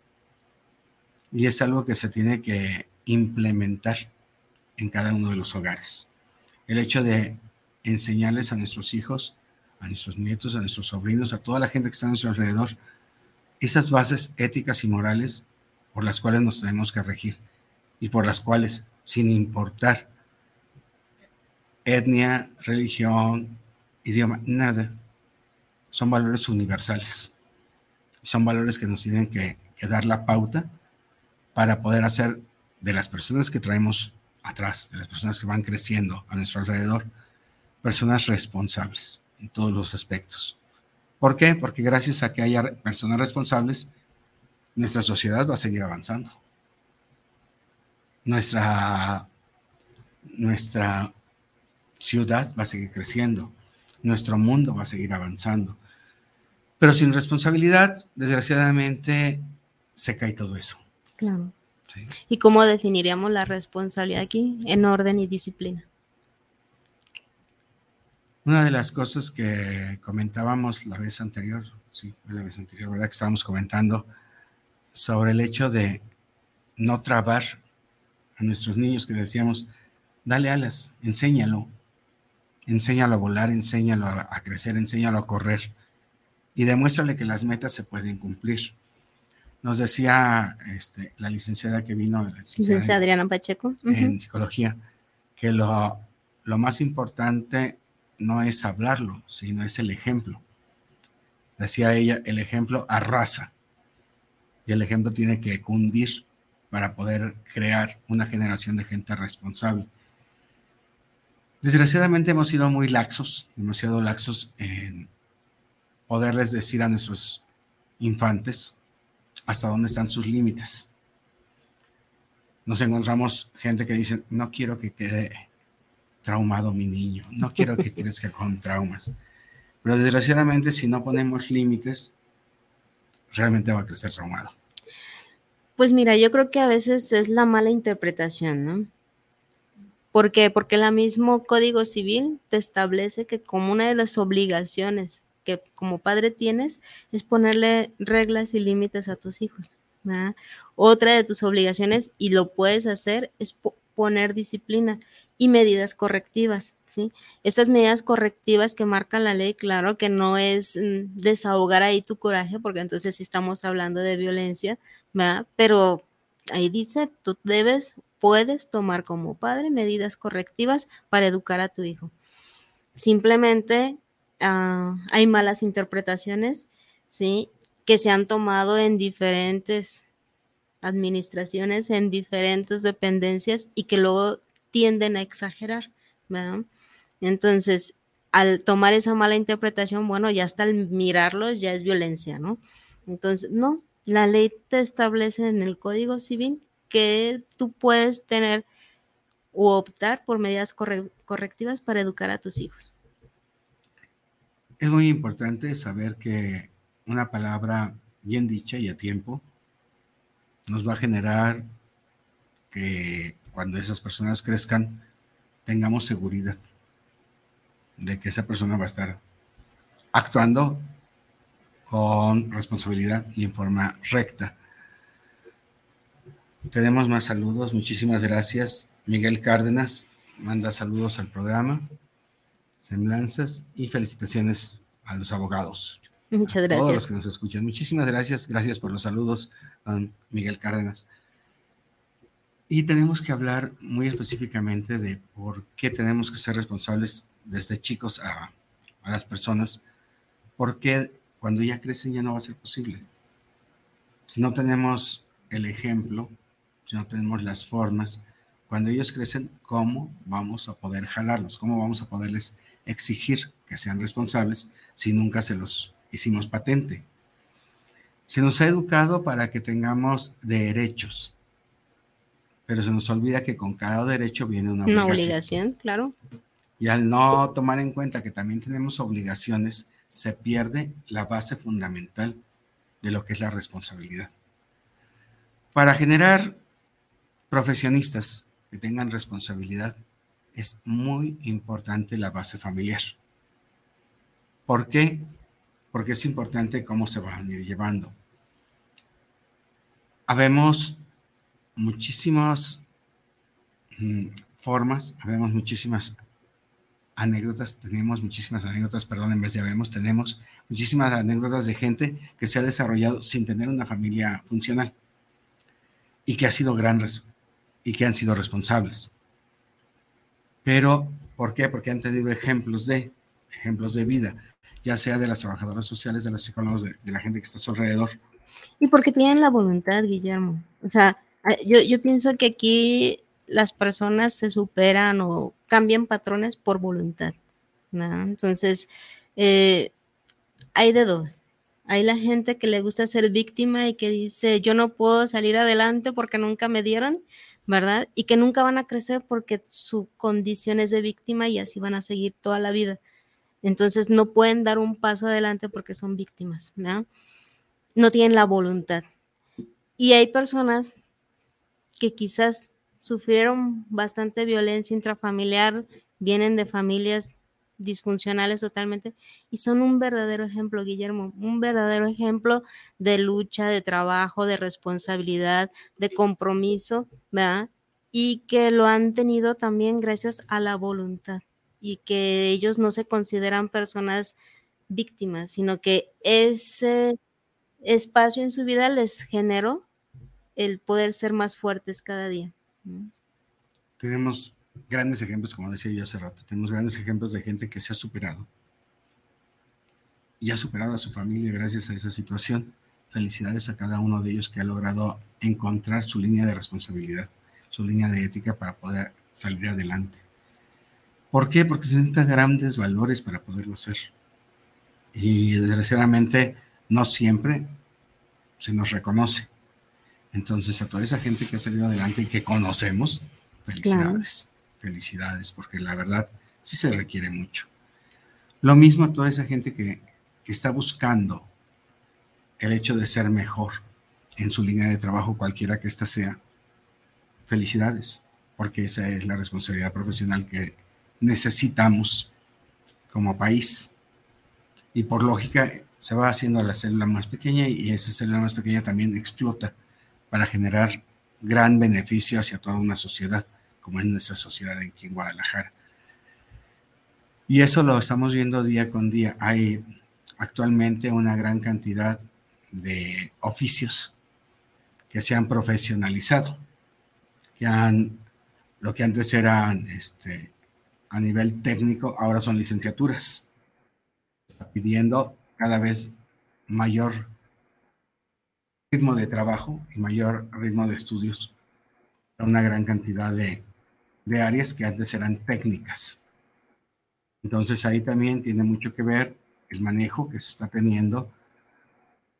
Y es algo que se tiene que implementar en cada uno de los hogares. El hecho de enseñarles a nuestros hijos, a nuestros nietos, a nuestros sobrinos, a toda la gente que está a nuestro alrededor, esas bases éticas y morales por las cuales nos tenemos que regir y por las cuales, sin importar etnia, religión, idioma, nada, son valores universales. Son valores que nos tienen que, dar la pauta para poder hacer de las personas que traemos atrás, de las personas que van creciendo a nuestro alrededor, personas responsables en todos los aspectos. ¿Por qué? Porque gracias a que haya personas responsables, nuestra sociedad va a seguir avanzando. Nuestra, nuestra ciudad va a seguir creciendo. Nuestro mundo va a seguir avanzando. Pero sin responsabilidad, desgraciadamente, se cae todo eso. Claro. Sí. ¿Y cómo definiríamos la responsabilidad aquí en orden y disciplina? Una de las cosas que comentábamos la vez anterior, sí, la vez anterior, ¿verdad? Que estábamos comentando sobre el hecho de no trabar a nuestros niños, que decíamos, dale alas, enséñalo, enséñalo a volar, enséñalo a, a crecer, enséñalo a correr y demuéstrale que las metas se pueden cumplir. Nos decía este, la licenciada que vino, la licenciada Adriana Pacheco, uh -huh. en psicología, que lo, lo más importante no es hablarlo, sino es el ejemplo. Decía ella, el ejemplo arrasa y el ejemplo tiene que cundir para poder crear una generación de gente responsable. Desgraciadamente hemos sido muy laxos, demasiado laxos en poderles decir a nuestros infantes hasta dónde están sus límites. Nos encontramos gente que dice, no quiero que quede traumado mi niño, no quiero que *laughs* crezca con traumas. Pero desgraciadamente si no ponemos límites, realmente va a crecer traumado. Pues mira, yo creo que a veces es la mala interpretación, ¿no? ¿Por qué? Porque el mismo Código Civil te establece que como una de las obligaciones que como padre tienes es ponerle reglas y límites a tus hijos. ¿verdad? Otra de tus obligaciones, y lo puedes hacer, es poner disciplina y medidas correctivas, ¿sí? Estas medidas correctivas que marca la ley, claro que no es mm, desahogar ahí tu coraje, porque entonces sí estamos hablando de violencia, ¿verdad? Pero ahí dice, tú debes, puedes tomar como padre medidas correctivas para educar a tu hijo. Simplemente uh, hay malas interpretaciones, ¿sí? Que se han tomado en diferentes administraciones, en diferentes dependencias y que luego tienden a exagerar. Entonces, al tomar esa mala interpretación, bueno, ya hasta al mirarlos ya es violencia, ¿no? Entonces, no, la ley te establece en el Código Civil que tú puedes tener o optar por medidas corre correctivas para educar a tus hijos. Es muy importante saber que una palabra bien dicha y a tiempo nos va a generar que cuando esas personas crezcan tengamos seguridad de que esa persona va a estar actuando con responsabilidad y en forma recta. Tenemos más saludos, muchísimas gracias. Miguel Cárdenas manda saludos al programa, semblanzas y felicitaciones a los abogados. Muchas a gracias. Todos los que nos escuchan. Muchísimas gracias. Gracias por los saludos, don Miguel Cárdenas. Y tenemos que hablar muy específicamente de por qué tenemos que ser responsables desde chicos a, a las personas, porque cuando ya crecen ya no va a ser posible. Si no tenemos el ejemplo, si no tenemos las formas, cuando ellos crecen, ¿cómo vamos a poder jalarlos? ¿Cómo vamos a poderles exigir que sean responsables si nunca se los hicimos patente? Se nos ha educado para que tengamos derechos, pero se nos olvida que con cada derecho viene una obligación. Una obligación, claro. Y al no tomar en cuenta que también tenemos obligaciones, se pierde la base fundamental de lo que es la responsabilidad. Para generar profesionistas que tengan responsabilidad, es muy importante la base familiar. ¿Por qué? Porque es importante cómo se van a ir llevando. Habemos muchísimos mm, formas, vemos muchísimas anécdotas, tenemos muchísimas anécdotas, perdón, en vez de vemos, tenemos muchísimas anécdotas de gente que se ha desarrollado sin tener una familia funcional y que ha sido gran y que han sido responsables. Pero, ¿por qué? Porque han tenido ejemplos de, ejemplos de vida, ya sea de las trabajadoras sociales, de los psicólogos, de, la gente que está a su alrededor. Y porque tienen la voluntad, Guillermo. O sea, yo, yo pienso que aquí las personas se superan o cambian patrones por voluntad. Entonces, eh, hay de dos. Hay la gente que le gusta ser víctima y que dice, yo no puedo salir adelante porque nunca me dieron, ¿verdad? Y que nunca van a crecer porque su condición es de víctima y así van a seguir toda la vida. Entonces no pueden dar un paso adelante porque son víctimas, ¿no? No tienen la voluntad. Y hay personas que quizás sufrieron bastante violencia intrafamiliar, vienen de familias disfuncionales totalmente y son un verdadero ejemplo, Guillermo, un verdadero ejemplo de lucha, de trabajo, de responsabilidad, de compromiso, ¿verdad? Y que lo han tenido también gracias a la voluntad y que ellos no se consideran personas víctimas, sino que ese espacio en su vida les generó el poder ser más fuertes cada día. Tenemos grandes ejemplos, como decía yo hace rato, tenemos grandes ejemplos de gente que se ha superado y ha superado a su familia gracias a esa situación. Felicidades a cada uno de ellos que ha logrado encontrar su línea de responsabilidad, su línea de ética para poder salir adelante. ¿Por qué? Porque se necesitan grandes valores para poderlo hacer. Y desgraciadamente no siempre se nos reconoce. Entonces, a toda esa gente que ha salido adelante y que conocemos, felicidades, felicidades, porque la verdad sí se requiere mucho. Lo mismo a toda esa gente que, está buscando el hecho de ser mejor en su línea de trabajo, cualquiera que ésta sea. Felicidades, porque esa es la responsabilidad profesional que necesitamos como país. Y por lógica se va haciendo la célula más pequeña y esa célula más pequeña también explota para generar gran beneficio hacia toda una sociedad, como es nuestra sociedad aquí en Guadalajara. Y eso lo estamos viendo día con día. Hay actualmente una gran cantidad de oficios que se han profesionalizado, que han, lo que antes eran este, a nivel técnico, ahora son licenciaturas. Está pidiendo cada vez mayor ritmo de trabajo y mayor ritmo de estudios para una gran cantidad de, de áreas que antes eran técnicas. Entonces ahí también tiene mucho que ver el manejo que se está teniendo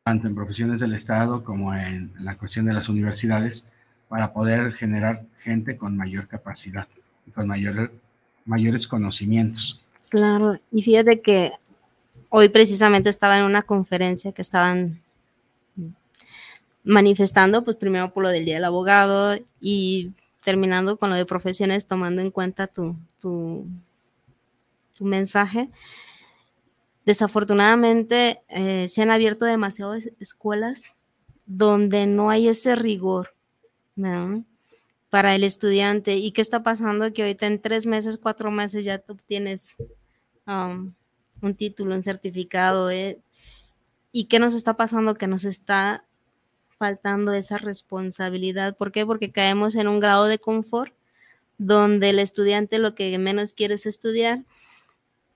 tanto en profesiones del Estado como en la cuestión de las universidades para poder generar gente con mayor capacidad y con mayor, mayores conocimientos. Claro, y fíjate que hoy precisamente estaba en una conferencia que estaban manifestando, pues primero por lo del Día del Abogado y terminando con lo de profesiones, tomando en cuenta tu, tu, mensaje. Desafortunadamente, eh, se han abierto demasiadas escuelas donde no hay ese rigor para el estudiante. ¿Y qué está pasando? Que ahorita en tres meses, cuatro meses ya tú obtienes um, un título, un certificado. Eh, ¿Y qué nos está pasando? Que nos está faltando esa responsabilidad. ¿Por qué? Porque caemos en un grado de confort donde el estudiante lo que menos quiere es estudiar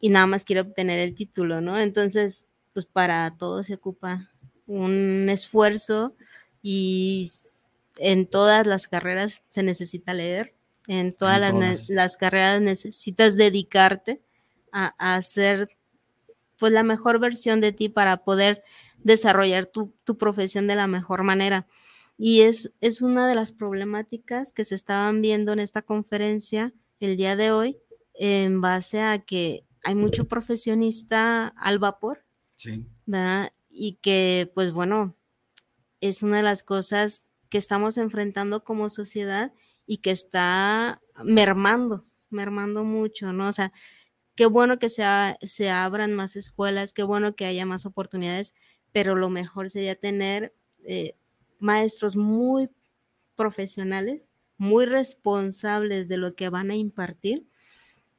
y nada más quiere obtener el título, ¿no? Entonces, pues para todo se ocupa un esfuerzo y en todas las carreras se necesita leer, en todas, las, carreras necesitas dedicarte a, a hacer pues la mejor versión de ti para poder desarrollar tu, profesión de la mejor manera. Y es, es una de las problemáticas que se estaban viendo en esta conferencia el día de hoy en base a que hay mucho profesionista al vapor, sí. ¿verdad? Y que, pues bueno, es una de las cosas que estamos enfrentando como sociedad y que está mermando, mermando mucho, ¿no? O sea, qué bueno que se, se abran más escuelas, qué bueno que haya más oportunidades, pero lo mejor sería tener eh, maestros muy profesionales, muy responsables de lo que van a impartir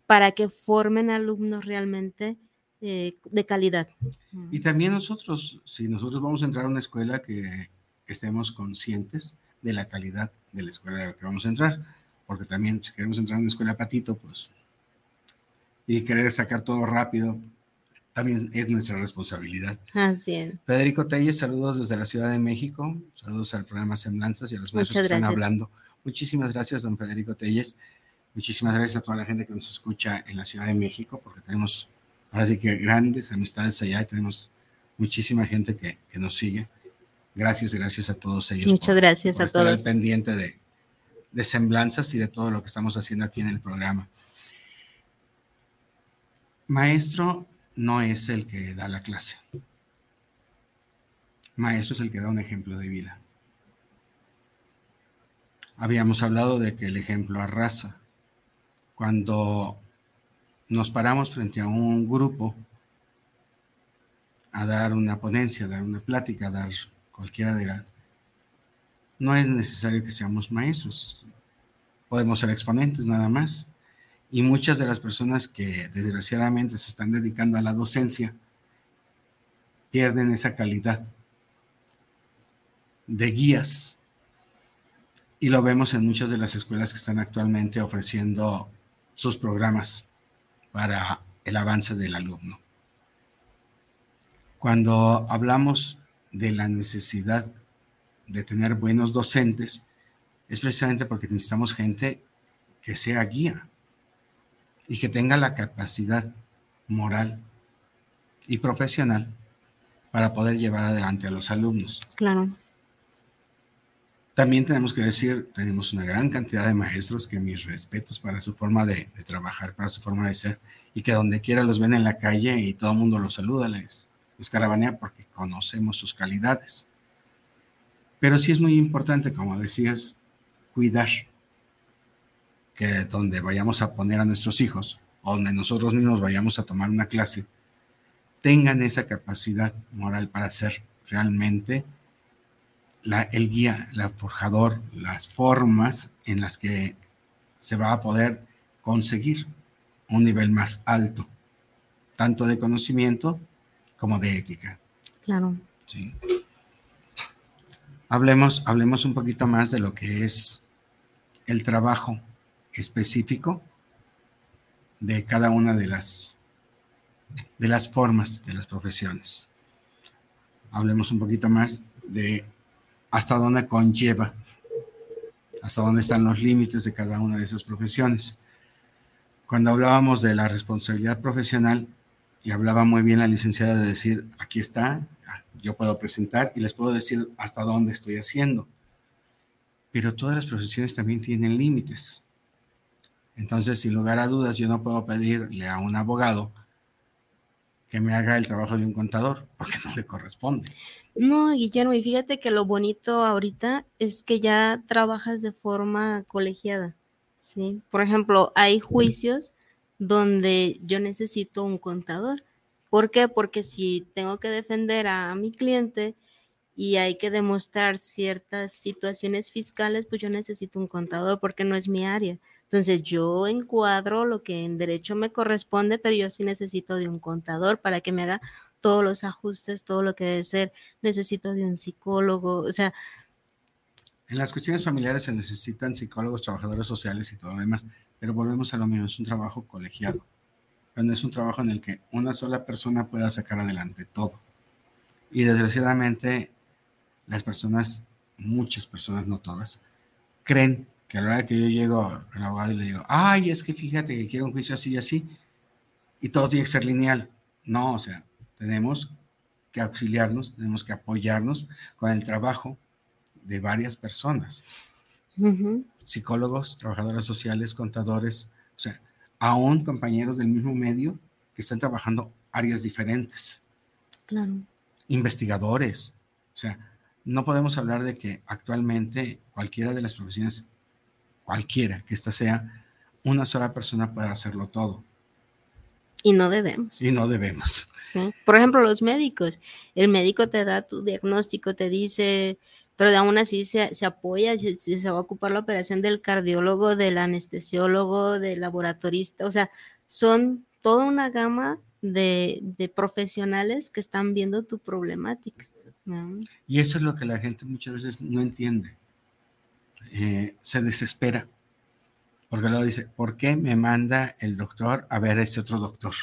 para que formen alumnos realmente eh, de calidad. Y también nosotros, si nosotros vamos a entrar a una escuela que estemos conscientes de la calidad de la escuela a la que vamos a entrar, porque también si queremos entrar a una escuela patito, pues, y querer sacar todo rápido, también es nuestra responsabilidad. Así es. Federico Telles, saludos desde la Ciudad de México, saludos al programa Semblanzas y a los maestros que están hablando. Muchísimas gracias, don Federico Telles. Muchísimas gracias a toda la gente que nos escucha en la Ciudad de México, porque tenemos ahora sí que grandes amistades allá y tenemos muchísima gente que, que nos sigue. Gracias, gracias a todos ellos. Muchas gracias a estar todos. Al pendiente de, de semblanzas y de todo lo que estamos haciendo aquí en el programa. Maestro no es el que da la clase. Maestro es el que da un ejemplo de vida. Habíamos hablado de que el ejemplo arrasa. Cuando nos paramos frente a un grupo a dar una ponencia, a dar una plática, a dar cualquiera de las... No es necesario que seamos maestros. Podemos ser exponentes nada más. Y muchas de las personas que desgraciadamente se están dedicando a la docencia pierden esa calidad de guías. Y lo vemos en muchas de las escuelas que están actualmente ofreciendo sus programas para el avance del alumno. Cuando hablamos de la necesidad de tener buenos docentes, es precisamente porque necesitamos gente que sea guía y que tenga la capacidad moral y profesional para poder llevar adelante a los alumnos. Claro. También tenemos que decir, tenemos una gran cantidad de maestros que mis respetos para su forma de, de trabajar, para su forma de ser, y que donde quiera los ven en la calle y todo el mundo los saluda, les, les caravanea porque conocemos sus calidades. Pero sí es muy importante, como decías, cuidar que donde vayamos a poner a nuestros hijos, o donde nosotros mismos vayamos a tomar una clase, tengan esa capacidad moral para ser realmente la, el guía, el forjador, las formas en las que se va a poder conseguir un nivel más alto, tanto de conocimiento como de ética. Claro. Sí. Hablemos, hablemos un poquito más de lo que es el trabajo específico de cada una de las, de las formas de las profesiones. Hablemos un poquito más de hasta dónde conlleva, hasta dónde están los límites de cada una de esas profesiones. Cuando hablábamos de la responsabilidad profesional, y hablaba muy bien la licenciada de decir, aquí está, yo puedo presentar y les puedo decir hasta dónde estoy haciendo. Pero todas las profesiones también tienen límites. Entonces, sin lugar a dudas, yo no puedo pedirle a un abogado que me haga el trabajo de un contador, porque no le corresponde. No, Guillermo, y fíjate que lo bonito ahorita es que ya trabajas de forma colegiada, ¿sí? Por ejemplo, hay juicios donde yo necesito un contador. ¿Por qué? Porque si tengo que defender a mi cliente y hay que demostrar ciertas situaciones fiscales, pues yo necesito un contador porque no es mi área. Entonces yo encuadro lo que en derecho me corresponde, pero yo sí necesito de un contador para que me haga todos los ajustes, todo lo que debe ser. Necesito de un psicólogo, o sea. En las cuestiones familiares se necesitan psicólogos, trabajadores sociales y todo lo demás, pero volvemos a lo mismo, es un trabajo colegiado. Pero no es un trabajo en el que una sola persona pueda sacar adelante todo. Y desgraciadamente las personas, muchas personas, no todas, creen que a la hora que yo llego al abogado y le digo, ay, es que fíjate que quiero un juicio así y así, y todo tiene que ser lineal. No, o sea, tenemos que auxiliarnos, tenemos que apoyarnos con el trabajo de varias personas. Uh -huh. Psicólogos, trabajadoras sociales, contadores, o sea, aún compañeros del mismo medio que están trabajando áreas diferentes. Claro. Investigadores. O sea, no podemos hablar de que actualmente cualquiera de las profesiones cualquiera que ésta sea, una sola persona puede hacerlo todo. Y no debemos. Y no debemos. Sí. Por ejemplo, los médicos. El médico te da tu diagnóstico, te dice pero aún así se, se apoya, se, se va a ocupar la operación del cardiólogo, del anestesiólogo, del laboratorista, o sea, son toda una gama de, de profesionales que están viendo tu problemática. Y eso es lo que la gente muchas veces no entiende. Eh, se desespera. Porque luego dice, ¿por qué me manda el doctor a ver a ese otro doctor?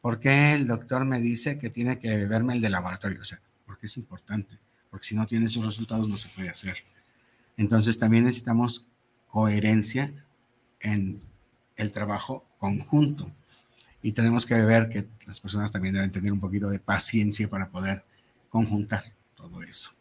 ¿Por qué el doctor me dice que tiene que verme el de laboratorio? O sea, porque es importante. Porque si no tiene esos resultados no se puede hacer. Entonces también necesitamos coherencia en el trabajo conjunto. Y tenemos que ver que las personas también deben tener un poquito de paciencia para poder conjuntar todo eso.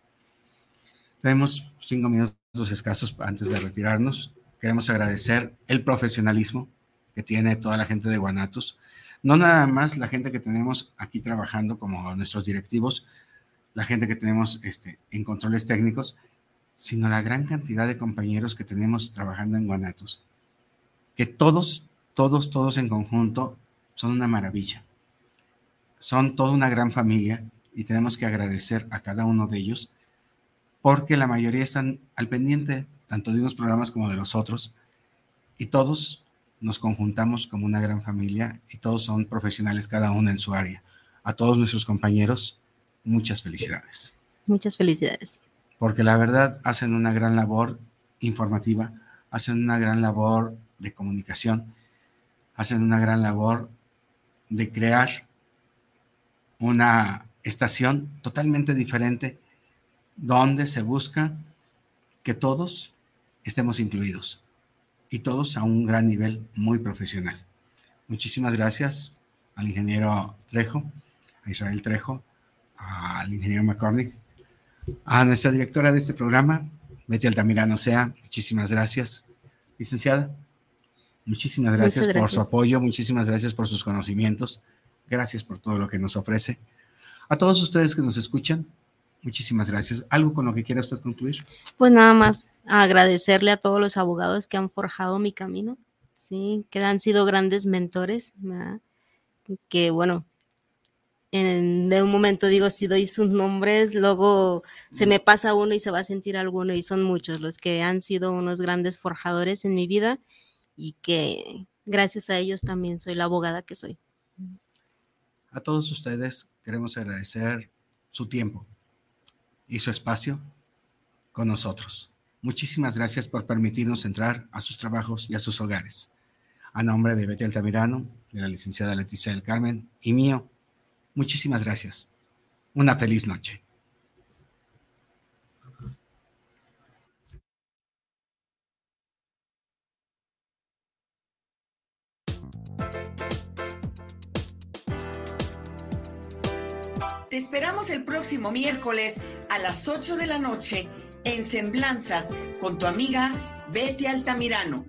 Tenemos cinco minutos escasos antes de retirarnos. Queremos agradecer el profesionalismo que tiene toda la gente de Guanatos. No nada más la gente que tenemos aquí trabajando como nuestros directivos, la gente que tenemos este, en controles técnicos, sino la gran cantidad de compañeros que tenemos trabajando en Guanatos. Que todos, todos, todos en conjunto son una maravilla. Son toda una gran familia y tenemos que agradecer a cada uno de ellos porque la mayoría están al pendiente tanto de unos programas como de los otros y todos nos conjuntamos como una gran familia y todos son profesionales cada uno en su área. A todos nuestros compañeros, muchas felicidades. Muchas felicidades. Porque la verdad hacen una gran labor informativa, hacen una gran labor de comunicación, hacen una gran labor de crear una estación totalmente diferente donde se busca que todos estemos incluidos y todos a un gran nivel muy profesional. Muchísimas gracias al ingeniero Trejo, a Israel Trejo, al ingeniero McCormick, a nuestra directora de este programa, Betty Altamirano Sea, muchísimas gracias. Licenciada, muchísimas gracias, gracias por su apoyo, muchísimas gracias por sus conocimientos, gracias por todo lo que nos ofrece. A todos ustedes que nos escuchan, muchísimas gracias. ¿Algo con lo que quiera usted concluir? Pues nada más agradecerle a todos los abogados que han forjado mi camino, sí, que han sido grandes mentores, ¿verdad? que bueno, en, de un momento digo, si doy sus nombres, luego se me pasa uno y se va a sentir alguno, y son muchos los que han sido unos grandes forjadores en mi vida y que gracias a ellos también soy la abogada que soy. A todos ustedes queremos agradecer su tiempo y su espacio con nosotros. Muchísimas gracias por permitirnos entrar a sus trabajos y a sus hogares. A nombre de Betty Altamirano, de la licenciada Leticia del Carmen y mío, muchísimas gracias. Una feliz noche. Te esperamos el próximo miércoles a las 8 de la noche en Semblanzas con tu amiga Betty Altamirano.